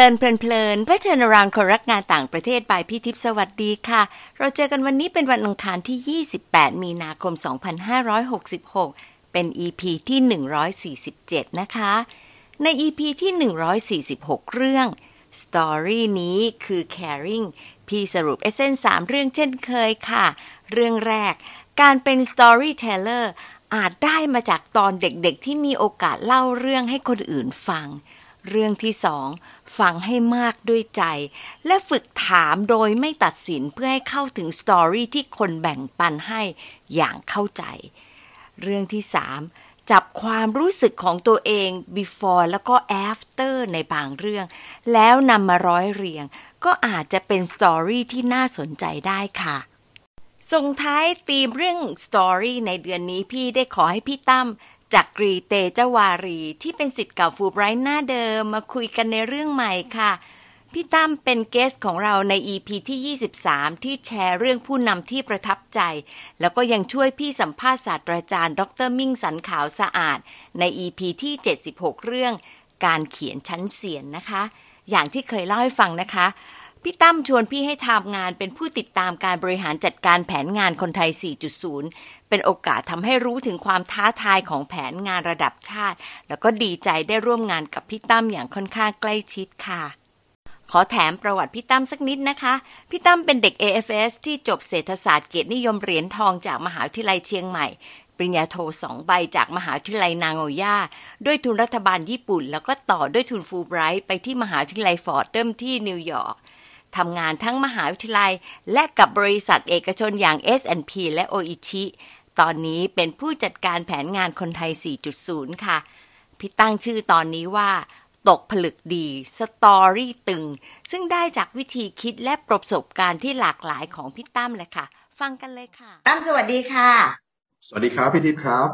เลินเพลินเพื่อเชิญรางคนรักงานต่างประเทศบายพี่ทิพย์สวัสดีค่ะ เราเจอกันวันนี้เป็นวันอังคารที่ 28 มีนาคม 2566 เป็น EP ที่ 147 นะคะ ใน EP ที่ 146 เรื่อง Story นี้คือ Caring พี่สรุปเอเซนสามเรื่องเช่นเคยค่ะ เรื่องแรก การเป็น Storyteller อาจได้มาจากตอนเด็กๆที่มีโอกาสเล่าเรื่องให้คนอื่นฟัง เรื่องที่สอง ฟังให้มากด้วยใจ และฝึกถามโดยไม่ตัดสินเพื่อให้เข้าถึงสตอรี่ที่คนแบ่งปันให้อย่างเข้าใจ เรื่องที่สามจับความรู้สึกของตัวเอง before แล้วก็ after ในบางเรื่อง แล้วนำมาร้อยเรียง ก็อาจจะเป็นสตอรี่ที่น่าสนใจได้ค่ะส่งท้ายธีมเรื่องสตอรี่ในเดือนนี้พี่ได้ขอให้พี่ตั้ม จักรีเตจ๊ะวารีที่เป็นศิษย์เก่าฟูไบรท์หน้าเดิมมาคุยกันในเรื่องใหม่ค่ะ พี่ตั้มเป็น guest ของเราใน EP ที่ 23 ที่แชร์เรื่องผู้นำที่ประทับใจ แล้วก็ยังช่วยพี่สัมภาษณ์ศาสตราจารย์ ดร.มิ่งสรรพ์ ขาวสอาด ใน EP ที่ 76 เรื่อง การเขียนชั้นเซียนนะคะ อย่างที่เคยเล่าให้ฟังนะคะ พี่ตั้มชวนพี่ให้ทำงานเป็นผู้ติดตามการบริหารจัดการแผนงานคนไทย 4.0 เป็นโอกาสทำให้รู้ถึงความท้าทายของแผนงานระดับชาติ แล้วก็ดีใจได้ร่วมงานกับพี่ตั้มอย่างค่อนข้างใกล้ชิดค่ะ ขอแถมประวัติพี่ตั้มสักนิดนะคะ พี่ตั้มเป็นเด็ก AFS ที่จบเศรษฐศาสตร์เกียรตินิยมเหรียญทองจากมหาวิทยาลัยเชียงใหม่ปริญญาโทสองใบจากมหาวิทยาลัยนาโกย่าด้วยทุนรัฐบาลญี่ปุ่น แล้วก็ต่อด้วยทุนฟูลไบรท์ไปที่มหาวิทยาลัย Fordham ที่นิวยอร์ก ทำงานทั้งมหาวิทยาลัย และกับบริษัทเอกชนอย่าง S&P และโออิชิตอนนี้เป็นผู้จัดการแผนงานคนไทย 4.0 ค่ะ พี่ตั้งชื่อตอนนี้ว่า ตกผลึกดี story ตึง ซึ่งได้จากวิธีคิดและประสบการณ์ที่หลากหลายของพี่ตั้มเลยค่ะ ฟังกันเลยค่ะ ตั้มสวัสดีค่ะ สวัสดีครับพี่ทิพย์ครับ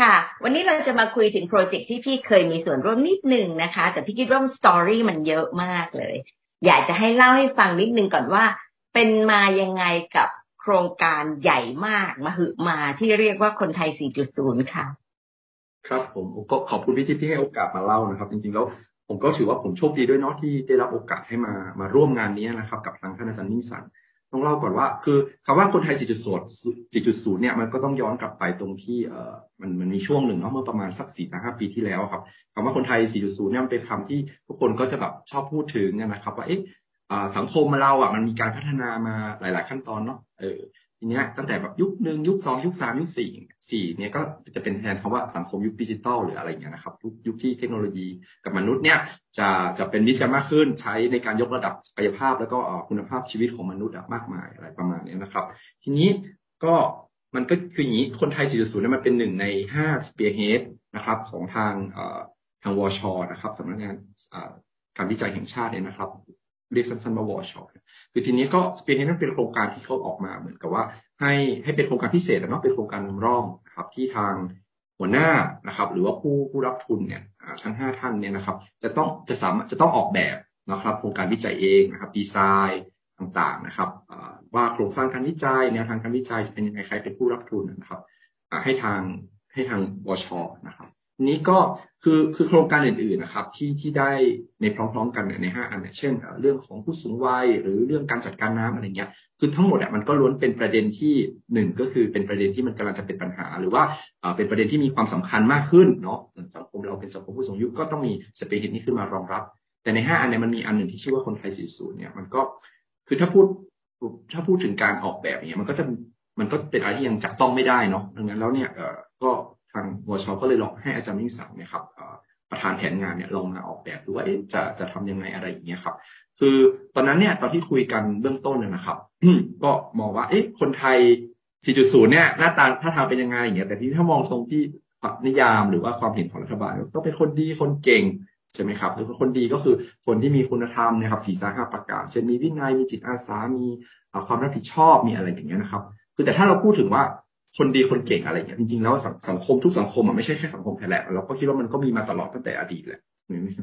ค่ะ วันนี้เราจะมาคุยถึง project ที่พี่เคยมีส่วนร่วมนิดหนึ่งนะคะ แต่พี่คิดว่า story มันเยอะมากเลย อยากจะให้เล่าให้ฟังนิดนึงก่อนว่า เป็นมายังไงกับโครงการใหญ่มากมาหึมาที่เรียกว่าคนไทย 4.0 ค่ะ ครับผมก็ขอบคุณพี่ทิพย์ที่ให้โอกาสมาเล่านะครับ จริงๆแล้วผมก็ถือว่าผมโชคดีด้วยเนาะที่ได้รับโอกาสให้มามาร่วมงานนี้นะครับ กับทางท่านอาจารย์นิ่งสัน ต้องเล่าก่อนว่า คือคำว่าคนไทย 4.0 4.0 เนี่ยมันก็ต้องย้อนกลับไปตรงที่เออมันมันมีช่วงหนึ่งเนาะเมื่อประมาณสักสี่ห้าปีที่แล้วครับคำว่าคนไทย 4.0 เนี่ยมันเป็นคำที่ทุกคนก็จะแบบชอบพูดถึงนะครับ ว่าเอ๊ะสังคมเราอะมันมีการพัฒนามาหลาย ๆ ขั้นตอนเนาะเออ ทีเนี้ยตั้งแต่แบบยุคหนึ่งยุคสองยุคสามยุคสี่สี่เนี่ยก็จะเป็นแทนคำว่าสังคมยุคดิจิตอลหรืออะไรเงี้ยนะครับยุคยุคที่เทคโนโลยีกับมนุษย์เนี่ยจะจะเป็นมิตรกันมากขึ้นใช้ในการยกระดับศักยภาพ แล้วก็คุณภาพชีวิตของมนุษย์มากมายอะไรประมาณนี้นะครับ ทีนี้ก็มันก็คืออย่างนี้คนไทย 4.0เนี่ยมันเป็นหนึ่งในห้าสเปียร์เฮดนะครับของทางทางวชนะครับสำนักงานการวิจัยแห่งชาติเนี่ยนะครับ เรียกสั้นๆว่าวชคือทีนี้ก็สเปียร์เฮดนั้นเป็นโครงการที่เขาออกมาเหมือนกับว่า ให้ให้เป็นโครงการพิเศษนะเนาะเป็นโครงการนำร่องนะครับที่ทางหัวหน้านะครับ หรือว่าผู้ผู้รับทุนเนี่ยทั้งห้าท่านเนี่ยนะครับ จะต้องจะสามารถจะต้องออกแบบนะครับ โครงการวิจัยเองนะครับ ดีไซน์ต่างๆนะครับว่าโครงสร้างการวิจัยแนวทางการวิจัยจะเป็นยังไงใครเป็นผู้รับทุนนะครับให้ทางให้ทางวชนะครับ นี้ก็คือคือโครงการอื่นๆนะครับ ที่ที่ได้ในพร้อมๆ กันในห้าอันเช่น เรื่องของผู้สูงวัยหรือเรื่องการจัดการน้ำอะไรเงี้ยคือทั้งหมดอะมันก็ล้วนเป็นประเด็นที่หนึ่งก็คือเป็นประเด็นที่มันกำลังจะเป็นปัญหา หรือว่าเป็นประเด็นที่มีความสำคัญมากขึ้นเนาะสังคมเราเป็นสังคมผู้สูงอายุก็ต้องมีสเปรย์นี้ขึ้นมารองรับ แต่ในห้าอันเนี่ยมันมีอันหนึ่งที่ชื่อว่าคนไทย40เนี่ยมันก็คือถ้าพูดถ้าพูดถึงการออกแบบเนี่ยมันก็จะมันก็เป็นอะไรที่ยังจับต้องไม่ได้เนาะดังนั้นแล้วเนี่ยก็างวชก็เลยลองให้อาจารย์มิ่งสังเนี่ยครับประธานแผนงานเนี่ยลองมาออกแบบดูว่าจะจะทำยังไงอะไรอย่างเงี้ยครับ คือตอนนั้นเนี่ยตอนที่คุยกันเบื้องต้นเนะครับก็มองว่าเอ๊ะคนไทย 4.0 เนี่ยหน้าตาถ้าทางเป็นยังไงอย่างเงี้ยแต่ที่ถ้ามองตรงที่นิยามหรือว่าความเห็นของรัฐบาลก็เป็นคนดีคนเก่งใช่ไหมครับหรือคนดีก็คือคนที่มีคุณธรรมนะครับสี่สาห้าประการเช่นมีวินัยมีจิตอาสามีความรับผิดชอบมีอะไรอย่างเงี้ยนะครับ คือแต่ถ้าเราพูดถึงว่า คนดีคนเก่งอะไรเงี้ยจริงๆแล้วสังคมทุกสังคมอะไม่ใช่แค่สังคมไทยแหละเราก็คิดว่ามันก็มีมาตลอดตั้งแต่อดีตแหละ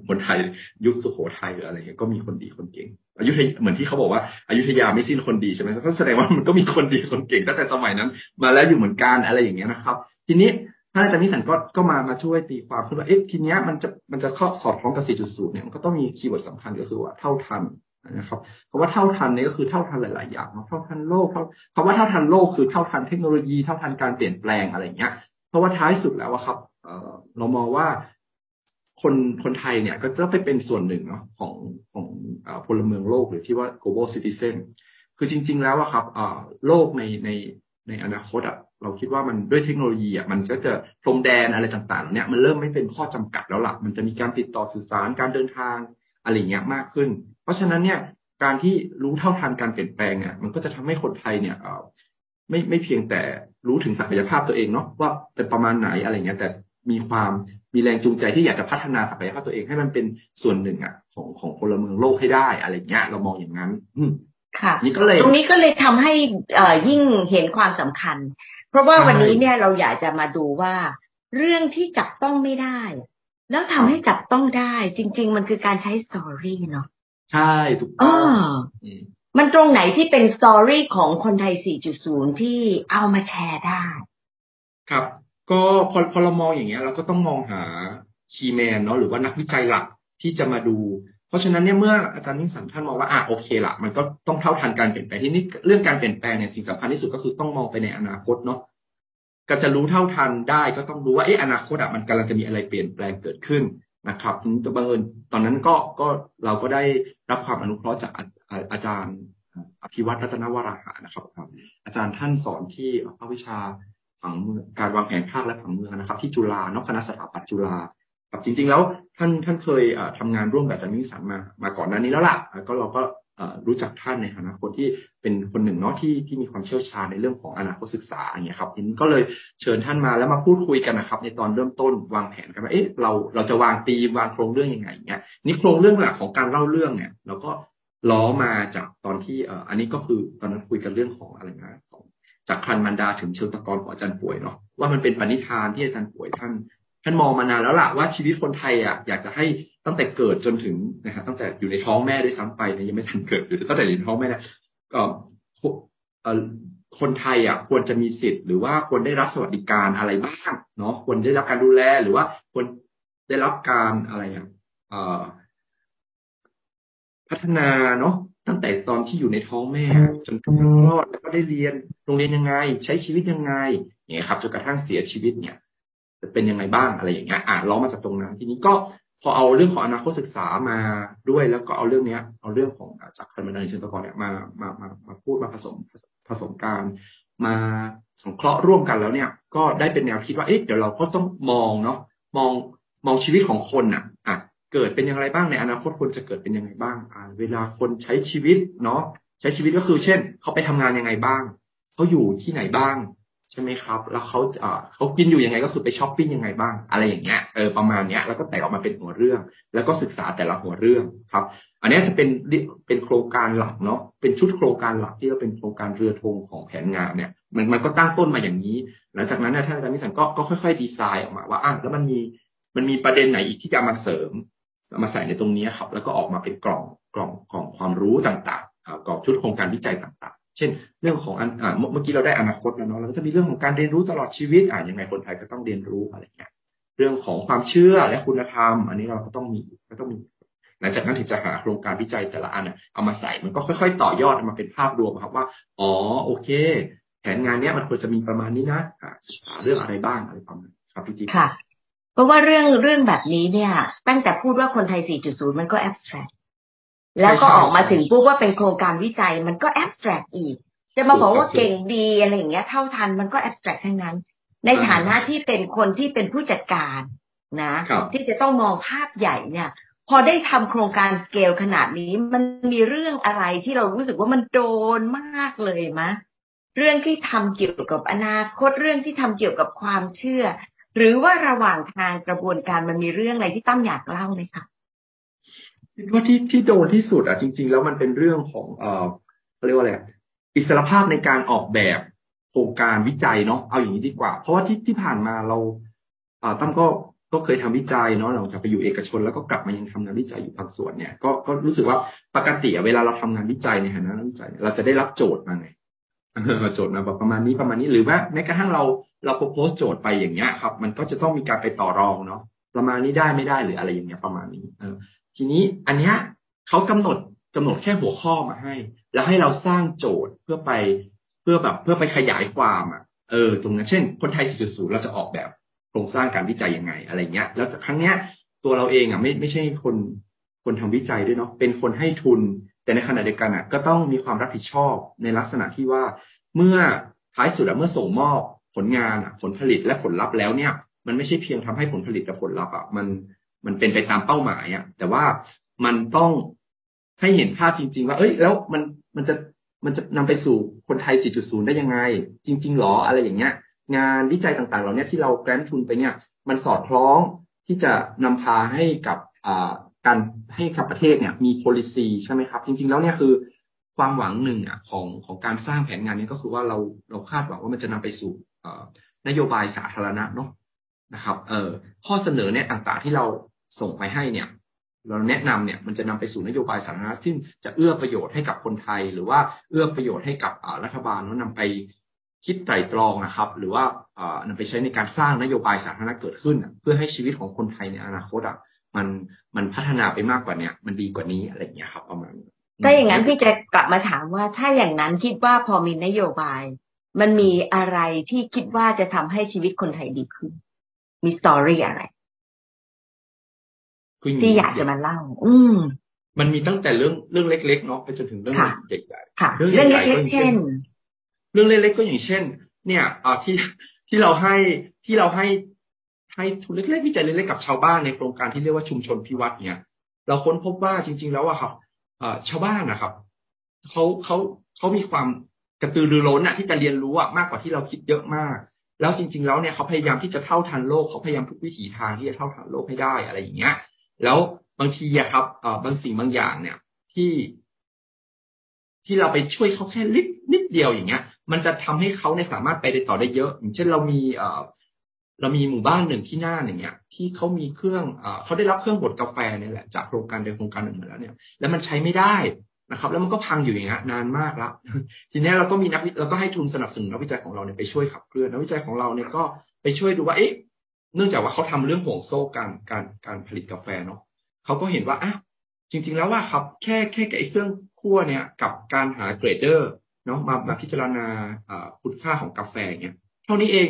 คนไทยยุคสุโขทัยหรืออะไรเงี้ยก็มีคนดีคนเก่งอายุทยเหมือนที่เขาบอกว่าอายุทยาไม่สิ้นคนดีใช่ไหมก็แสดงว่ามันก็มีคนดีคนเก่งตั้งแต่สมัยนั้น มาแล้วอยู่เหมือนกันอะไรอย่างเงี้ยนะครับ ทีนี้ท่านอาจารย์นิสันก็ก็มามาช่วยตีความขึ้นว่าเอ๊ะทีเนี้ยมันจะมันจะเข้าสอดคล้องกับ 4.0 เนี่ยมันก็ต้องมีคีย์เวิร์ดสำคัญก็คือว่าเท่าทัน นะครับคำว่าเท่าทันนี่ก็คือเท่าทันหลาย ๆ อย่างเท่าทันโลกเท่าคำว่าเท่าทันโลกคือเท่าทันเทคโนโลยีเท่าทันการเปลี่ยนแปลงอะไรเงี้ย เพราะว่าท้ายสุดแล้วครับเรามองว่าคนคนไทยเนี่ยก็จะไปเป็นส่วนหนึ่งเนาะของของพลเมืองโลกหรือที่ว่า global citizen คือจริง ๆ แล้วอะครับโลกในในในอนาคตอะเราคิดว่ามันด้วยเทคโนโลยีอะมันก็จะพรมแดนอะไรต่างๆเนี่ยมันเริ่มไม่เป็นข้อจำกัดแล้วล่ะ มันจะมีการติดต่อสื่อสารการเดินทางอะไรเงี้ยมากขึ้น เพราะฉะนั้นเนี่ยการที่รู้เท่าทันการเปลี่ยนแปลงเนี่ยมันก็จะทำให้คนไทยเนี่ยไม่ไม่เพียงแต่รู้ถึงศักยภาพตัวเองเนาะว่าเป็นประมาณไหนอะไรเงี้ยแต่มีความมีแรงจูงใจที่อยากจะพัฒนาศักยภาพตัวเองให้มันเป็นส่วนหนึ่งอะของของพลเมืองโลกให้ได้อะไรเงี้ยเรามองอย่างนั้นค่ะนี่ก็เลยตรงนี้ก็เลยทำให้เอ่อยิ่งเห็นความสำคัญ เพราะว่าวันนี้เนี่ยเราอยากจะมาดูว่า เรื่องที่จับต้องไม่ได้ แล้วทำให้จับต้องได้ จริง ๆ มันคือการใช้ story เนาะ ใช่ถูกต้องมันตรงไหนที่เป็น story ของคนไทย 4.0 ที่เอามาแชร์ได้ ครับ ก็พอพอเรามองอย่างเงี้ย เราก็ต้องมองหา key man เนาะหรือว่านักวิจัยหลักที่จะมาดู เพราะฉะนั้นเนี่ยเมื่ออาจารย์มิ่งสรรพ์ท่านมองว่าอะโอเคละมันก็ต้องเท่าทันการเปลี่ยนแปลงที่นี่เรื่องการเปลี่ยนแปลงเนี่ยสิ่งสำคัญที่สุดก็คือต้องมองไปในอนาคตเนาะก็จะรู้เท่าทันได้ก็ต้องรู้ว่าเอ๊ะอนาคตอะมันกำลังจะมีอะไรเปลี่ยนแปลงเกิดขึ้น นะครับตบังเอิญตอนนั้นก็ก็เราก็ได้รับความอนุเคราะห์จากอาจารย์อภิวัตรรัตนวราหานะครับ อาจารย์ท่านสอนที่ภาควิชาผังเมืองการวางแผนภาคและผังเมืองนะครับ ที่จุฬานอกคณะสถาปัตย์จุฬาครับจริง ๆ แล้วท่านท่านเคยทำงานร่วมกับอาจารย์มิสันมามาก่อนหน้านี้แล้วล่ะก็เราก็ รู้จักท่านในฐานะคนที่เป็นคนหนึ่งเนาะที่ที่มีความเชี่ยวชาญในเรื่องของอนาคตศึกษาอย่างเงี้ยครับทีนี้ก็เลยเชิญท่านมาแล้วมาพูดคุยกันนะครับ ในตอนเริ่มต้นวางแผนกันว่าเอ๊ะเราเราจะวางตีมวางโครงเรื่องยังไงเงี้ยนี่โครงเรื่องหลักของการเล่าเรื่องเนี่ยเราก็ล้อมาจากตอนที่อันนี้ก็คือตอนนั้นคุยกันเรื่องของอะไรนะของจากคันมันดาถึงเชิงตะกอนของอาจารย์ป่วยเนาะว่ามันเป็นปณิธานที่อาจารย์ป่วยท่าน ท่านมองมานานแล้วล่ะว่าชีวิตคนไทยอะอยากจะให้ตั้งแต่เกิดจนถึงนะฮะตั้งแต่อยู่ในท้องแม่ด้วยซ้ำไปนะยังไม่ทันเกิดอยู่ตั้งแต่อยู่ในท้องแม่เนี่ยก็คนไทยอะควรจะมีสิทธิ์ หรือว่าควรได้รับสวัสดิการอะไรบ้างเนาะควรได้รับการดูแลหรือว่าควรได้รับการอะไรอะพัฒนาเนาะตั้งแต่ตอนที่อยู่ในท้องแม่ จนถึงคลอดแล้วก็ได้เรียนโรงเรียนยังไง ใช้ชีวิตยังไงเนี่ยครับจนกระทั่งเสียชีวิตเนี่ย เป็นยังไงบ้างอะไรอย่างเงี้ยอ่านล้อมาจากตรงนั้น ทีนี้ก็พอเอาเรื่องของอนาคตศึกษามาด้วย แล้วก็เอาเรื่องเนี้ย เอาเรื่องของจากคันบันไดเชิงตะกอนเนี่ยมามามามาพูดมาผสมผสมการมาสงเคราะห์ร่วมกันแล้วเนี่ย ก็ได้เป็นแนวคิดว่าเอ๊ะเดี๋ยวเราก็ต้องมองเนาะมองมองชีวิตของคนอะอะเกิดเป็นอย่างไรบ้างในอนาคตคนจะเกิดเป็นยังไงบ้างอ่าเวลาคนใช้ชีวิตเนาะใช้ชีวิตก็คือ เช่น เขาไปทำงานยังไงบ้าง เขาอยู่ที่ไหนบ้าง ใช่ไหมครับ แล้วเขาเขากินอยู่ยังไงก็คือไปช้อปปิ้งยังไงบ้าง อะไรอย่างเงี้ยเออประมาณเนี้ยแล้วก็แตกออกมาเป็นหัวเรื่อง แล้วก็ศึกษาแต่ละหัวเรื่องครับ อันนี้จะเป็นเป็นโครงการหลักเนาะเป็นชุดโครงการหลักที่เราเป็นโครงการเรือธงของแผนงานเนี่ย มันมันก็ตั้งต้นมาอย่างนี้ หลังจากนั้นเนี่ยท่านอาจารย์มิสันก็ก็ค่อยๆดีไซน์ออกมาว่าอะแล้วมันมีมันมีประเด็นไหนอีกที่จะมาเสริมมาใส่ในตรงนี้ครับ แล้วก็ออกมาเป็นกล่องกล่องกล่องความรู้ต่างๆกล่องชุดโครงการวิจัยต่างๆ เช่น เรื่องของอ่าเมื่อกี้เราได้อนาคตแล้วเนาะเราก็จะมีเรื่องของการเรียนรู้ตลอดชีวิตอ่ายังไงคนไทยก็ต้องเรียนรู้อะไรเงี้ยเรื่องของความเชื่อและคุณธรรม อันนี้เราก็ต้องมีก็ต้องมี หลังจากนั้นถึงจะหาโครงการวิจัยแต่ละอันเอามาใส่มันก็ค่อย ๆ ต่อยอดมาเป็นภาพรวมครับว่า อ๋อโอเค แผนงานเนี้ยมันควรจะมีประมาณนี้นะศึกษาเรื่องอะไรบ้างอะไรประมาณครับพี่ติ๊ค่ะเพราะว่าเรื่องเรื่องแบบนี้เนี่ย ตั้งแต่พูดว่าคนไทย 4.0 มันก็แอบสแตรก แล้วก็ออกมาถึงปุ๊บว่าเป็นโครงการวิจัยมันก็แอบสแตรกอีก จะมาบอกว่าเก่งดีอะไรอย่างเงี้ย เท่าทันมันก็แอบสแตรกทั้งนั้น ในฐานะที่เป็นคนที่เป็นผู้จัดการนะ ที่จะต้องมองภาพใหญ่เนี่ย พอได้ทำโครงการสเกลขนาดนี้มันมีเรื่องอะไรที่เรารู้สึกว่ามันโดนมากเลยมะ เรื่องที่ทำเกี่ยวกับอนาคตเรื่องที่ทำเกี่ยวกับความเชื่อ หรือว่าระหว่างทางกระบวนการมันมีเรื่องอะไรที่ตั้มอยากเล่าไหมคะ คิดว่าที่ที่โดนที่สุดอะจริง ๆ แล้วมันเป็นเรื่องของเอ่อเรียกว่าอะไรอิสรภาพในการออกแบบโครงการวิจัยเนาะเอาอย่างนี้ดีกว่า เพราะว่าที่ที่ผ่านมาเราอ่าตั้มก็ก็เคยทำวิจัยเนาะเราจะไปอยู่เอกชน แล้วก็กลับมายังทำงานวิจัยอยู่บางส่วนเนี่ยก็ก็รู้สึกว่าปกติเวลาเราทำงานวิจัยในฐานะนักวิจัยเราจะได้รับโจทย์มาไงโจทย์มาแบบประมาณนี้ประมาณนี้หรือว่าแม้กระทั่งเราเราโพสโจทย์ไปอย่างเงี้ยครับ มันก็จะต้องมีการไปต่อรองเนาะประมาณนี้ได้ไม่ได้หรืออะไรอย่างเงี้ยประมาณนี้เออ ทีนี้อันเนี้ยเขากำหนดกำหนดแค่หัวข้อมาให้ แล้วให้เราสร้างโจทย์เพื่อไปเพื่อแบบเพื่อไปขยายความอะเออตรงนั้นเช่น คนไทย 4.0 เราจะออกแบบโครงสร้างการวิจัยยังไงอะไรเงี้ย แล้วครั้งเนี้ยตัวเราเองอะไม่ไม่ใช่คนคนทำวิจัยด้วยเนาะเป็นคนให้ทุน แต่ในขณะเดียวกันอะก็ต้องมีความรับผิดชอบในลักษณะที่ว่าเมื่อท้ายสุดอะเมื่อส่งมอบผลงานอะผลผลิตและผลลัพธ์แล้วเนี่ย มันไม่ใช่เพียงทำให้ผลผลิตกับผลลัพธ์อะมัน มันเป็นไปตามเป้าหมายอะแต่ว่ามันต้องให้เห็นภาพจริง ๆ ว่า เอ้ย แล้วมันมันจะมันจะนำไปสู่คนไทย 4.0 ได้ยังไง จริง ๆหรออะไรอย่างเงี้ย งานวิจัยต่างๆ เหล่านี้ที่เราแกรนทุนไปเนี่ย มันสอดคล้องที่จะนำพาให้กับการให้กับประเทศเนี่ยมี policy ใช่ไหมครับ จริง ๆ แล้วเนี่ยคือความหวังหนึ่งอะของของการสร้างแผนงานนี้ก็คือว่าเราเราคาดหวังว่ามันจะนำไปสู่นโยบายสาธารณะเนาะนะครับ เออข้อเสนอเนี่ยต่างๆที่เรา ส่งไปให้เนี่ย เราแนะนำเนี่ยมันจะนำไปสู่นโยบายสาธารณะที่จะเอื้อประโยชน์ให้กับคนไทย หรือว่าเอื้อประโยชน์ให้กับรัฐบาลแล้วนำไปคิดไตรตรองนะครับ หรือว่านำไปใช้ในการสร้างนโยบายสาธารณะเกิดขึ้น เพื่อให้ชีวิตของคนไทยในอนาคตอะมันมันพัฒนาไปมากกว่าเนี้ยมันดีกว่านี้อะไรอย่างเงี้ยครับประมาณถ้าอย่างนั้นพี่จะกลับมาถามว่าถ้าอย่างนั้นคิดว่าพอมีนโยบาย มันมีอะไรที่คิดว่าจะทำให้ชีวิตคนไทยดีขึ้น มีสตอรี่อะไร ที่อยากจะมาเล่า อืม มันมีตั้งแต่เรื่องเรื่องเล็ก ๆ เนาะไปจนถึงเรื่องใหญ่ๆเรื่องเล็กๆเช่น เรื่องเล็กๆก็อย่างเช่น เนี่ยอ่าที่ที่เราให้ที่เราให้ให้ทุนเล็กๆวิจัยเล็กๆกับชาวบ้านในโครงการที่เรียกว่าชุมชนพิวัตรเนี่ย เราค้นพบว่าจริง ๆ แล้วอะครับชาวบ้านนะครับเขาเขาเขามีความกระตือรือร้นอะที่จะเรียนรู้อะมากกว่าที่เราคิดเยอะมาก แล้วจริง ๆ แล้วเนี่ยเขาพยายามที่จะเท่าทันโลกเขาพยายามทุกวิถีทางที่จะเท่าทันโลกให้ได้อะไรอย่างเงี้ย แล้วบางทีอะครับบางสิ่งบางอย่างเนี่ย ที่ ที่เราไปช่วยเขาแค่นิดนิดเดียวอย่างเงี้ย มันจะทำให้เขาในสามารถไปได้ต่อได้เยอะ อย่างเช่นเรามีเอเรามีหมู่บ้านหนึ่งที่หน้าอย่างเงี้ย ที่เขามีเครื่องอเขาได้รับเครื่องบดกาแฟเนี่ยแหละจากโครงการเดิมโครงการหนึ่งมาแล้วเนี่ย แล้วมันใช้ไม่ได้นะครับ แล้วมันก็พังอยู่อย่างเงี้ยนานมากแล้วทีนี้เราก็มีนักเราก็ให้ทุนสนับสนุนนักวิจัยของเราเนี่ยไปช่วยขับเคลื่อนนักวิจัยของเราเนี่ยก็ไปช่วยดูว่าเอ๊ะ เนื่องจากว่าเขาทำเรื่องห่วงโซ่การการการผลิตกาแฟเนาะเขาก็เห็นว่าอะจริง ๆ แล้วว่าครับแค่แค่ไอ้เครื่องคั่วเนี่ยกับการหาเกรดเดอร์เนาะมามาพิจารณาคุณค่าของกาแฟเนี่ยเท่านี้เอง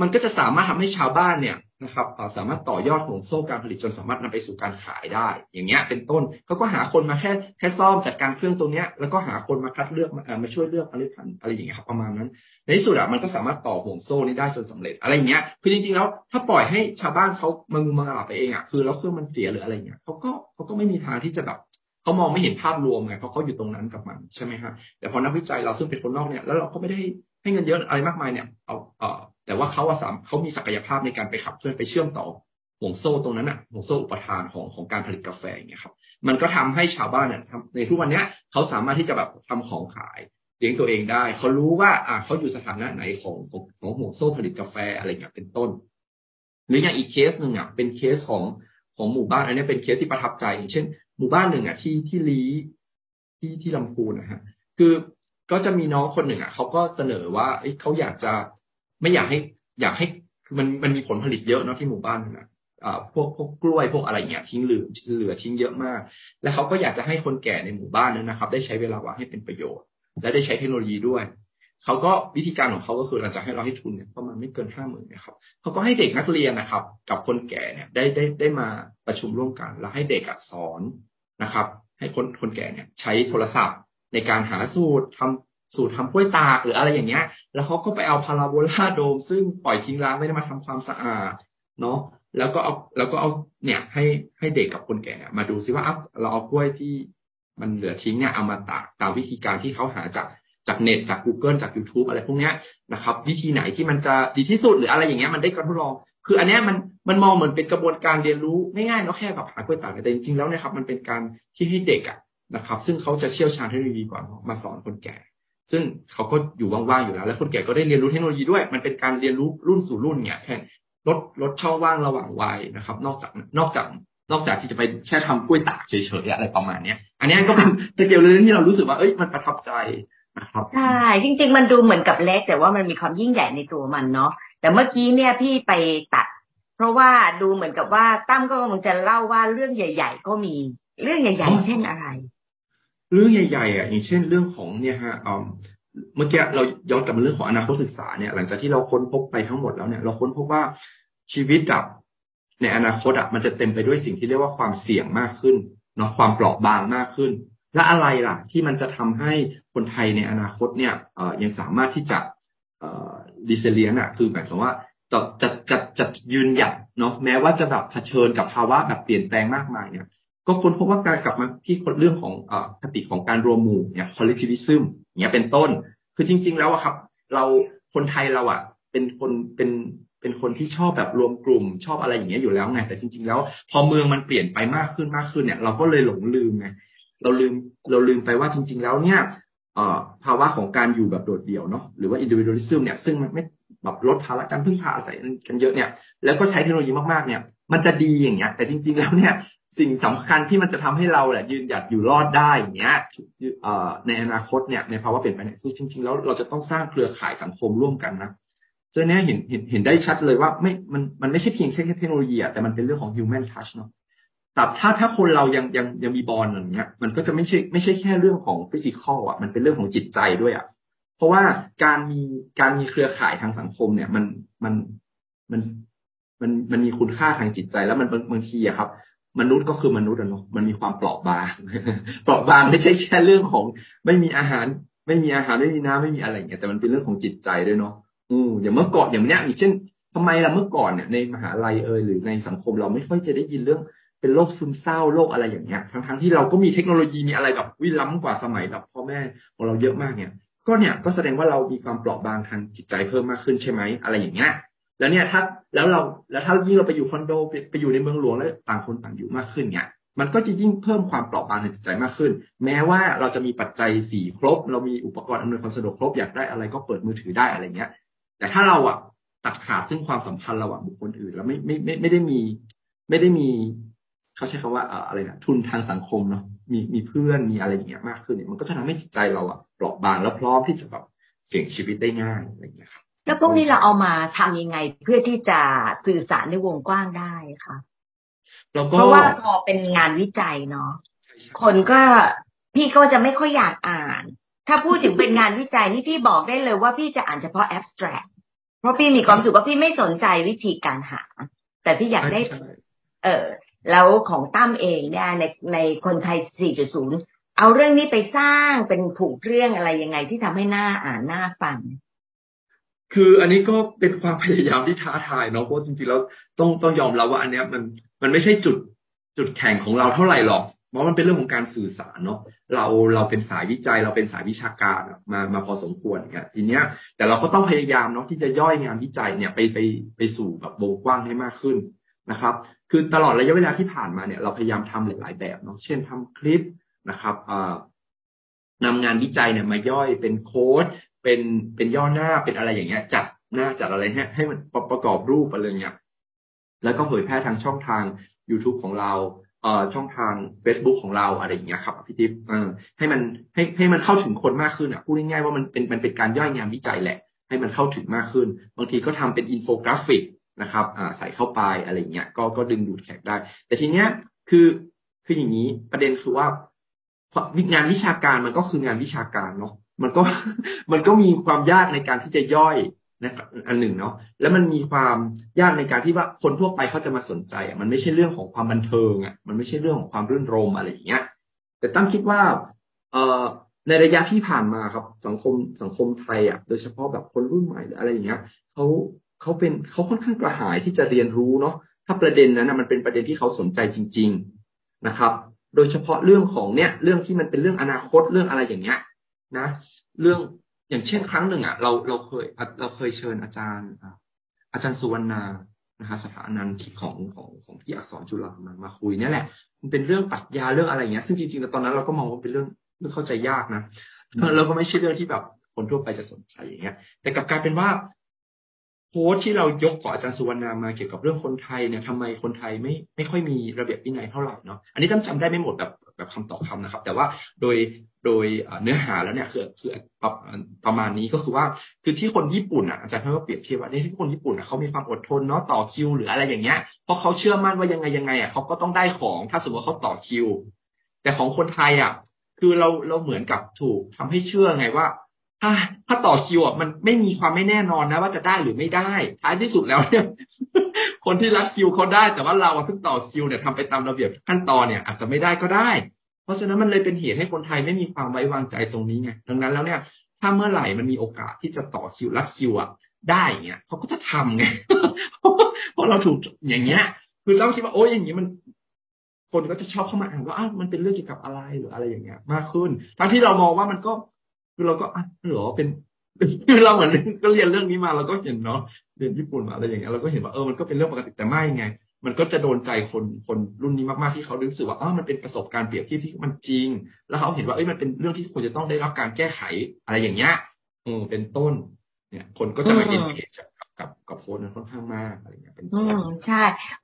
มันก็จะสามารถทำให้ชาวบ้านเนี่ย นะครับสามารถต่อยอดห่วงโซ่การผลิตจนสามารถนำไปสู่การขายได้ อย่างเงี้ยเป็นต้นเขาก็หาคนมาแค่แค่ซ่อมจัดการเครื่องตรงเนี้ยแล้วก็หาคนมาคัดเลือกมามาช่วยเลือกอะไรพันอะไรอย่างเงี้ยครับประมาณนั้น ในที่สุดอะมันก็สามารถต่อห่วงโซ่นี้ได้จนสำเร็จอะไรอย่างเงี้ยคือจริงๆแล้วถ้าปล่อยให้ชาวบ้านเขามางูมาหลาไปเองอะคือแล้วเครื่องมันเสียหรืออะไรเงี้ยเขาก็เขาก็ไม่มีทางที่จะแบบเขามองไม่เห็นภาพรวมไงเพราะเขาอยู่ตรงนั้นกับมันใช่ไหมฮะแต่พอนักวิจัยเราซึ่งเป็นคนนอกเนี่ยแล้วเราก็ไม่ได้ให้เงินเยอะอะไรมากมายเนี่ยเอาเอ่อ แต่ว่าเขาสามเขามีศักยภาพในการไปขับเคลื่อนไปเชื่อมต่อห่วงโซ่ตรงนั้นอะห่วงโซ่อุปทานของของการผลิตกาแฟอย่างเงี้ยครับ มันก็ทำให้ชาวบ้านเนี่ยในทุกวันเนี้ยเขาสามารถที่จะแบบทำของขายเลี้ยงตัวเองได้ เขารู้ว่าอ่าเขาอยู่สถานะไหนของของของห่วงโซ่ผลิตกาแฟอะไรเงี้ยเป็นต้น หรืออย่างอีกเคสหนึ่งอะเป็นเคสของของหมู่บ้านอันนี้เป็นเคสที่ประทับใจอย่างเช่น หมู่บ้านหนึ่งอะที่ที่ลีที่ที่ลำพูนนะฮะคือก็จะมีน้องคนหนึ่งอะเขาก็เสนอว่าเขาอยากจะ ไม่อยากให้อยากให้คือมันมันมีผลผลิตเยอะเนาะที่หมู่บ้านนะอ่าพวกพวกกล้วยพวกอะไรเงี้ยทิ้งเหลือเหลือทิ้งเยอะมาก แล้วเขาก็อยากจะให้คนแก่ในหมู่บ้านนั้นนะครับ ได้ใช้เวลาว่างให้เป็นประโยชน์ และได้ใช้เทคโนโลยีด้วยเขาก็วิธีการของเขาก็คือเราจะให้เราให้ทุนเนี่ยประมาณไม่เกินห้าหมื่นนะครับเขาก็ให้เด็กนักเรียนนะครับ กับคนแก่เนี่ยได้ได้ได้มาประชุมร่วมกัน แล้วให้เด็กสอนนะครับ ให้คนคนแก่เนี่ย ใช้โทรศัพท์ในการหาสูตรทำ สูตรทำกล้วยตากหรืออะไรอย่างเงี้ย แล้วเขาก็ไปเอาพาราโบลาโดม ซึ่งปล่อยทิ้งร้างไม่ได้มาทำความสะอาดเนาะแล้วก็เอาแล้วก็เอาเนี่ยให้ให้เด็กกับคนแก่มาดูซิว่าเราเอากล้วยที่มันเหลือทิ้งเนี่ยเอามาตากตามวิธีการที่เขาหาจากจากเน็ตจาก Google จาก YouTube อะไรพวกเนี้ยนะครับ วิธีไหนที่มันจะดีที่สุดหรืออะไรอย่างเงี้ยมันได้การทดลอง คืออันเนี้ยมันมันมองเหมือนเป็นกระบวนการเรียนรู้ง่ายๆเนาะแค่แบบหากล้วยตากแต่จริงๆแล้วนะครับ มันเป็นการที่ให้เด็กอะนะครับ ซึ่งเขาจะเชี่ยวชาญเทคโนโลยีกว่ามาสอนคนแก่ ซึ่งเขาก็อยู่ว่างๆอยู่แล้ว แล้วคนแก่ก็ได้เรียนรู้เทคโนโลยีด้วย มันเป็นการเรียนรู้รุ่นสู่รุ่นเนี่ยแค่ลดลดช่องว่างระหว่างวัยนะครับ นอกจากนอกจากนอกจากที่จะไปแค่ทำกล้วยตากเฉยๆอะไรประมาณเนี้ย อันนี้ก็เป็นสเกลเลยที่เรารู้สึกว่าเอ้ยมันประทับใจนะครับใช่จริง ๆ มันดูเหมือนกับเล็ก แต่ว่ามันมีความยิ่งใหญ่ในตัวมันเนาะแต่เมื่อกี้เนี่ยพี่ไปตัด เพราะว่าดูเหมือนกับว่าตั้มก็กำลังจะเล่าว่าเรื่องใหญ่ ๆ ก็มีเรื่องใหญ่ ๆ เช่นอะไร เรื่องใหญ่ๆอะอย่างเช่นเรื่องของเนี่ยฮะเมื่อกี้เราย้อนกลับมาเรื่องของอนาคตศึกษาเนี่ย หลังจากที่เราค้นพบไปทั้งหมดแล้วเนี่ย เราค้นพบว่าชีวิตกับในอนาคตอะมันจะเต็มไปด้วยสิ่งที่เรียกว่าความเสี่ยงมากขึ้นเนาะความเปราะบางมากขึ้น และอะไรล่ะ ที่มันจะทำให้คนไทยในอนาคตเนี่ยเออยังสามารถที่จะเออดิเซเลียนอะ คือหมายความว่าจะจะจะจะยืนหยัดเนาะแม้ว่าจะแบบเผชิญกับภาวะแบบเปลี่ยนแปลงมากมายเนี่ย ก็ค้นพบว่าการกลับมาที่เรื่องของอคติของการรวมหมู่เนี่ย collectivism เนี่ยเป็นต้น คือจริง ๆ แล้วอะครับ เราคนไทยเราอะเป็นคนเป็นเป็นคนที่ชอบแบบรวมกลุ่มชอบอะไรอย่างเงี้ยอยู่แล้วไงแต่จริง ๆ แล้วพอเมืองมันเปลี่ยนไปมากขึ้นมากขึ้นเนี่ย เราก็เลยหลงลืมไงเราลืมเราลืมไปว่าจริง ๆ แล้วเนี่ยภาวะของการอยู่แบบโดดเดี่ยวเนาะหรือว่า individualism เนี่ยซึ่งมันไม่แบบลดภาระการพึ่งพาอาศัยกันเยอะเนี่ยแล้วก็ใช้เทคโนโลยีมากๆเนี่ย มันจะดีอย่างเงี้ย แต่จริง ๆ แล้วเนี่ย สิ่งสำคัญที่มันจะทำให้เราแหละยืนหยัดอยู่รอดได้อย่างเงี้ยในอนาคตเนี่ยในภาวะเปลี่ยนไปเนี่ยคือจริง ๆ แล้วเราจะต้องสร้างเครือข่ายสังคมร่วมกันนะซึ่งเนี้ยเห็นเห็นเห็นได้ชัดเลยว่าไม่มันมันไม่ใช่เพียงแค่เทคโนโลยีอะแต่มันเป็นเรื่องของ human touch เนาะแต่ถ้าถ้าคนเรายังยังยังมีบอลอย่างเงี้ย มันก็จะไม่ใช่ไม่ใช่แค่เรื่องของฟิสิกอลอะมันเป็นเรื่องของจิตใจด้วยอะเพราะว่าการมีการมีเครือข่ายทางสังคมเนี่ย มันมันมันมันมันมีคุณค่าทางจิตใจแล้วมันบางทีอะครับ มนุษย์ก็คือมนุษย์อะเนาะมันมีความเปราะบาง เปราะบางไม่ใช่แค่เรื่องของ ไม่มีอาหาร ไม่มีอาหารไม่มีน้ำไม่มีอะไรอย่างเงี้ยแต่มันเป็นเรื่องของจิตใจด้วยเนาะอืมอย่างเมื่อก่อนอย่างเนี้ยอย่างเช่นทำไมล่ะเมื่อก่อนเนี่ยในมหาลัยเอยหรือในสังคมเราไม่ค่อยจะได้ยินเรื่องเป็นโรคซึมเศร้าโรคอะไรอย่างเงี้ยทั้งทั้งที่เราก็มีเทคโนโลยีมีอะไรแบบวิล้ำกว่าสมัยแบบพ่อแม่ของเราเยอะมากเนี่ย ก็เนี่ยก็แสดงว่าเรามีความเปราะบางทางจิตใจเพิ่มมากขึ้นใช่ไหมอะไรอย่างเงี้ย แล้วเนี่ยถ้าแล้วเราแล้วถ้ายิ่งเราไปอยู่คอนโดไปไปอยู่ในเมืองหลวงแล้วต่างคนต่างอยู่มากขึ้นเนี่ยมันก็จะยิ่งเพิ่มความเปราะบางในจิตใจมากขึ้น แม้ว่าเราจะมีปัจจัยสี่ครบ เรามีอุปกรณ์อำนวยความสะดวกครบอยากได้อะไรก็เปิดมือถือได้อะไรเงี้ย แต่ถ้าเราอะตัดขาดซึ่งความสัมพันธ์ระหว่างบุคคลอื่น แล้วไม่ไม่ไม่ไม่ได้มี ไม่ได้มี เขาใช้คำว่าอะไรนะทุนทางสังคมเนาะมีมีเพื่อนมีอะไรอย่างเงี้ยมากขึ้นเนี่ยมันก็จะทำให้จิตใจเราอะเปราะบางแล้วพร้อมที่จะแบบเสี่ยงชีวิตได้ง่ายอะไรอย่างเงี้ยครับ แล้วพวกนี้เราเอามาทำยังไง เพื่อที่จะสื่อสารในวงกว้างได้ค่ะเพราะว่าพอเป็นงานวิจัยเนาะคนก็พี่ก็จะไม่ค่อยอยากอ่าน ถ้าพูดถึงเป็นงานวิจัยนี่พี่บอกได้เลยว่าพี่จะอ่านเฉพาะ abstract เพราะพี่มีความสุขว่าพี่ไม่สนใจวิธีการหา แต่พี่อยากได้ เออแล้วของตั้มเองเนี่ยในในคนไทย 4.0 เอาเรื่องนี้ไปสร้างเป็นผูกเรื่องอะไรยังไงที่ทำให้หน้าอ่านหน้าฟัง คืออันนี้ก็เป็นความพยายามที่ท้าทายเนาะเพราะจริงๆแล้วต้องต้องยอมรับว่าอันเนี้ยมันมันไม่ใช่จุดจุดแข่งของเราเท่าไหร่หรอกเพราะมันเป็นเรื่องของการสื่อสารเนาะเราเราเป็นสายวิจัยเราเป็นสายวิชาการมามาพอสมควรเนี่ยทีเนี้ย แต่เราก็ต้องพยายามเนาะที่จะย่อยงานวิจัยเนี่ยไปไปไปสู่แบบวงกว้างให้มากขึ้นนะครับ คือตลอดระยะเวลาที่ผ่านมาเนี่ยเราพยายามทำหลาย ๆ แบบเนาะเช่นทำคลิปนะครับนำงานวิจัยเนี่ยมาย่อยเป็นโค้ด เป็นเป็นย่อหน้าเป็นอะไรอย่างเงี้ย จัดหน้าจัดอะไรให้ให้มันประกอบรูปอะไรเงี้ยแล้วก็เผยแพร่ทางช่องทาง YouTube ของเราเอ่อช่องทาง Facebook ของเราอะไรอย่างเงี้ยครับพี่ทิพย์เออให้มันให้ให้มันเข้าถึงคนมากขึ้นอะพูดง่ายๆว่ามันเป็นมันเป็นการย่อยงานวิจัยแหละ ให้มันเข้าถึงมากขึ้น บางทีก็ทำเป็นอินโฟกราฟิกนะครับอ่าใส่เข้าไปอะไรเงี้ยก็ก็ดึงดูดแขกได้ แต่ทีเนี้ยคือคืออย่างนี้ประเด็นคือว่างานวิชาการมันก็คืองานวิชาการเนาะ มันก็มันก็มีความยากในการที่จะย่อยนะอันหนึ่งเนาะแล้วมันมีความยากในการที่ว่าคนทั่วไปเขาจะมาสนใจอะมันไม่ใช่เรื่องของความบันเทิงอะมันไม่ใช่เรื่องของความรื่นรมย์อะไรอย่างเงี้ย แต่ตั้งคิดว่า เอ่อในระยะที่ผ่านมาครับ สังคมสังคมไทยอะโดยเฉพาะแบบคนรุ่นใหม่หรืออะไรอย่างเงี้ยเขาเขาเป็นเขาค่อนข้างกระหายที่จะเรียนรู้เนาะถ้าประเด็นนั้นนะมันเป็นประเด็นที่เขาสนใจจริง ๆนะครับ โดยเฉพาะเรื่องของเนี่ยเรื่องที่มันเป็นเรื่องอนาคตเรื่องอะไรอย่างเงี้ย นะ เรื่องอย่างเช่นครั้งหนึ่งอะเราเราเคยเราเคยเชิญอาจารย์อาจารย์สุวรรณานะคะสถานันท์ของของของที่อักษรจุฬามามาคุยนี่แหละ มันเป็นเรื่องปรัชญาเรื่องอะไรเงี้ย ซึ่งจริงๆตอนนั้นเราก็มองว่าเป็นเรื่องเรื่องเข้าใจยากนะแล้วก็ไม่ใช่เรื่องที่แบบคนทั่วไปจะสนใจอย่างเงี้ย แต่กลับกลายเป็นว่าโพสที่เรายกของอาจารย์สุวรรณามาเกี่ยวกับเรื่องคนไทยเนี่ยทำไมคนไทยไม่ไม่ค่อยมีระเบียบวินัยเท่าไหร่เนาะอันนี้จำจำได้ไม่หมดแบบ แบบคำต่อคำนะครับ แต่ว่าโดยโดยเนื้อหาแล้วเนี่ยคือคือประมาณนี้ก็คือว่าคือที่คนญี่ปุ่นอะอาจารย์เขาเปรียบเทียบว่าที่คนญี่ปุ่นอะเขามีความอดทนเนาะต่อคิว หรืออะไรอย่างเงี้ยเพราะเขาเชื่อมั่นว่ายังไงยังไงอะเขาก็ต้องได้ของถ้าสมมติว่าเขาต่อคิว แต่ของคนไทยอะคือเราเราเหมือนกับถูกทำให้เชื่อไงว่าถ้าถ้าต่อคิวอะมันไม่มีความไม่แน่นอนนะ ว่าจะได้หรือไม่ได้ท้ายที่สุดแล้วเนี่ย คนที่รัดคิวเขาได้ แต่ว่าเราเพิ่งต่อคิวเนี่ยทำไปตามระเบียบขั้นตอนเนี่ย อาจจะไม่ได้ก็ได้ เพราะฉะนั้นมันเลยเป็นเหตุให้คนไทยไม่มีความไว้วางใจตรงนี้ไงดังนั้นแล้วเนี่ย ถ้าเมื่อไหร่มันมีโอกาสที่จะต่อคิวรัดคิวอะได้เงี้ยเขาก็จะทำไงเพราะเราถูกอย่างเงี้ย คือเราคิดว่าโอ้ยอย่างนี้ยมัน คนก็จะชอบเข้ามาอ่านว่าอ้าวมันเป็นเรื่องเกี่ยวกับอะไรหรืออะไรอย่างเงี้ย มากขึ้นทั้งที่เรามองว่ามันก็คือเราก็อะหรอเป็น เราเหมือนก็เรียนเรื่องนี้มาเราก็เห็นเนาะเรียนญี่ปุ่นมาอะไรอย่างเงี้ยเราก็เห็นว่าเออมันก็เป็นเรื่องปกติแต่ไม่ไง มันก็จะโดนใจคนคนรุ่นนี้มากๆที่เขารู้สึกว่าอ๋อมันเป็นประสบการณ์เปรียบเทียบที่มันจริง แล้วเขาเห็นว่าเอ้ยมันเป็นเรื่องที่ควรจะต้องได้รับการแก้ไขอะไรอย่างเงี้ยอืมเป็นต้น เนี่ย คนก็จะมาเอ็นเกจกับกับกับโพสนั้นค่อนข้างมากอะไรเงี้ยเป็นอืมใช่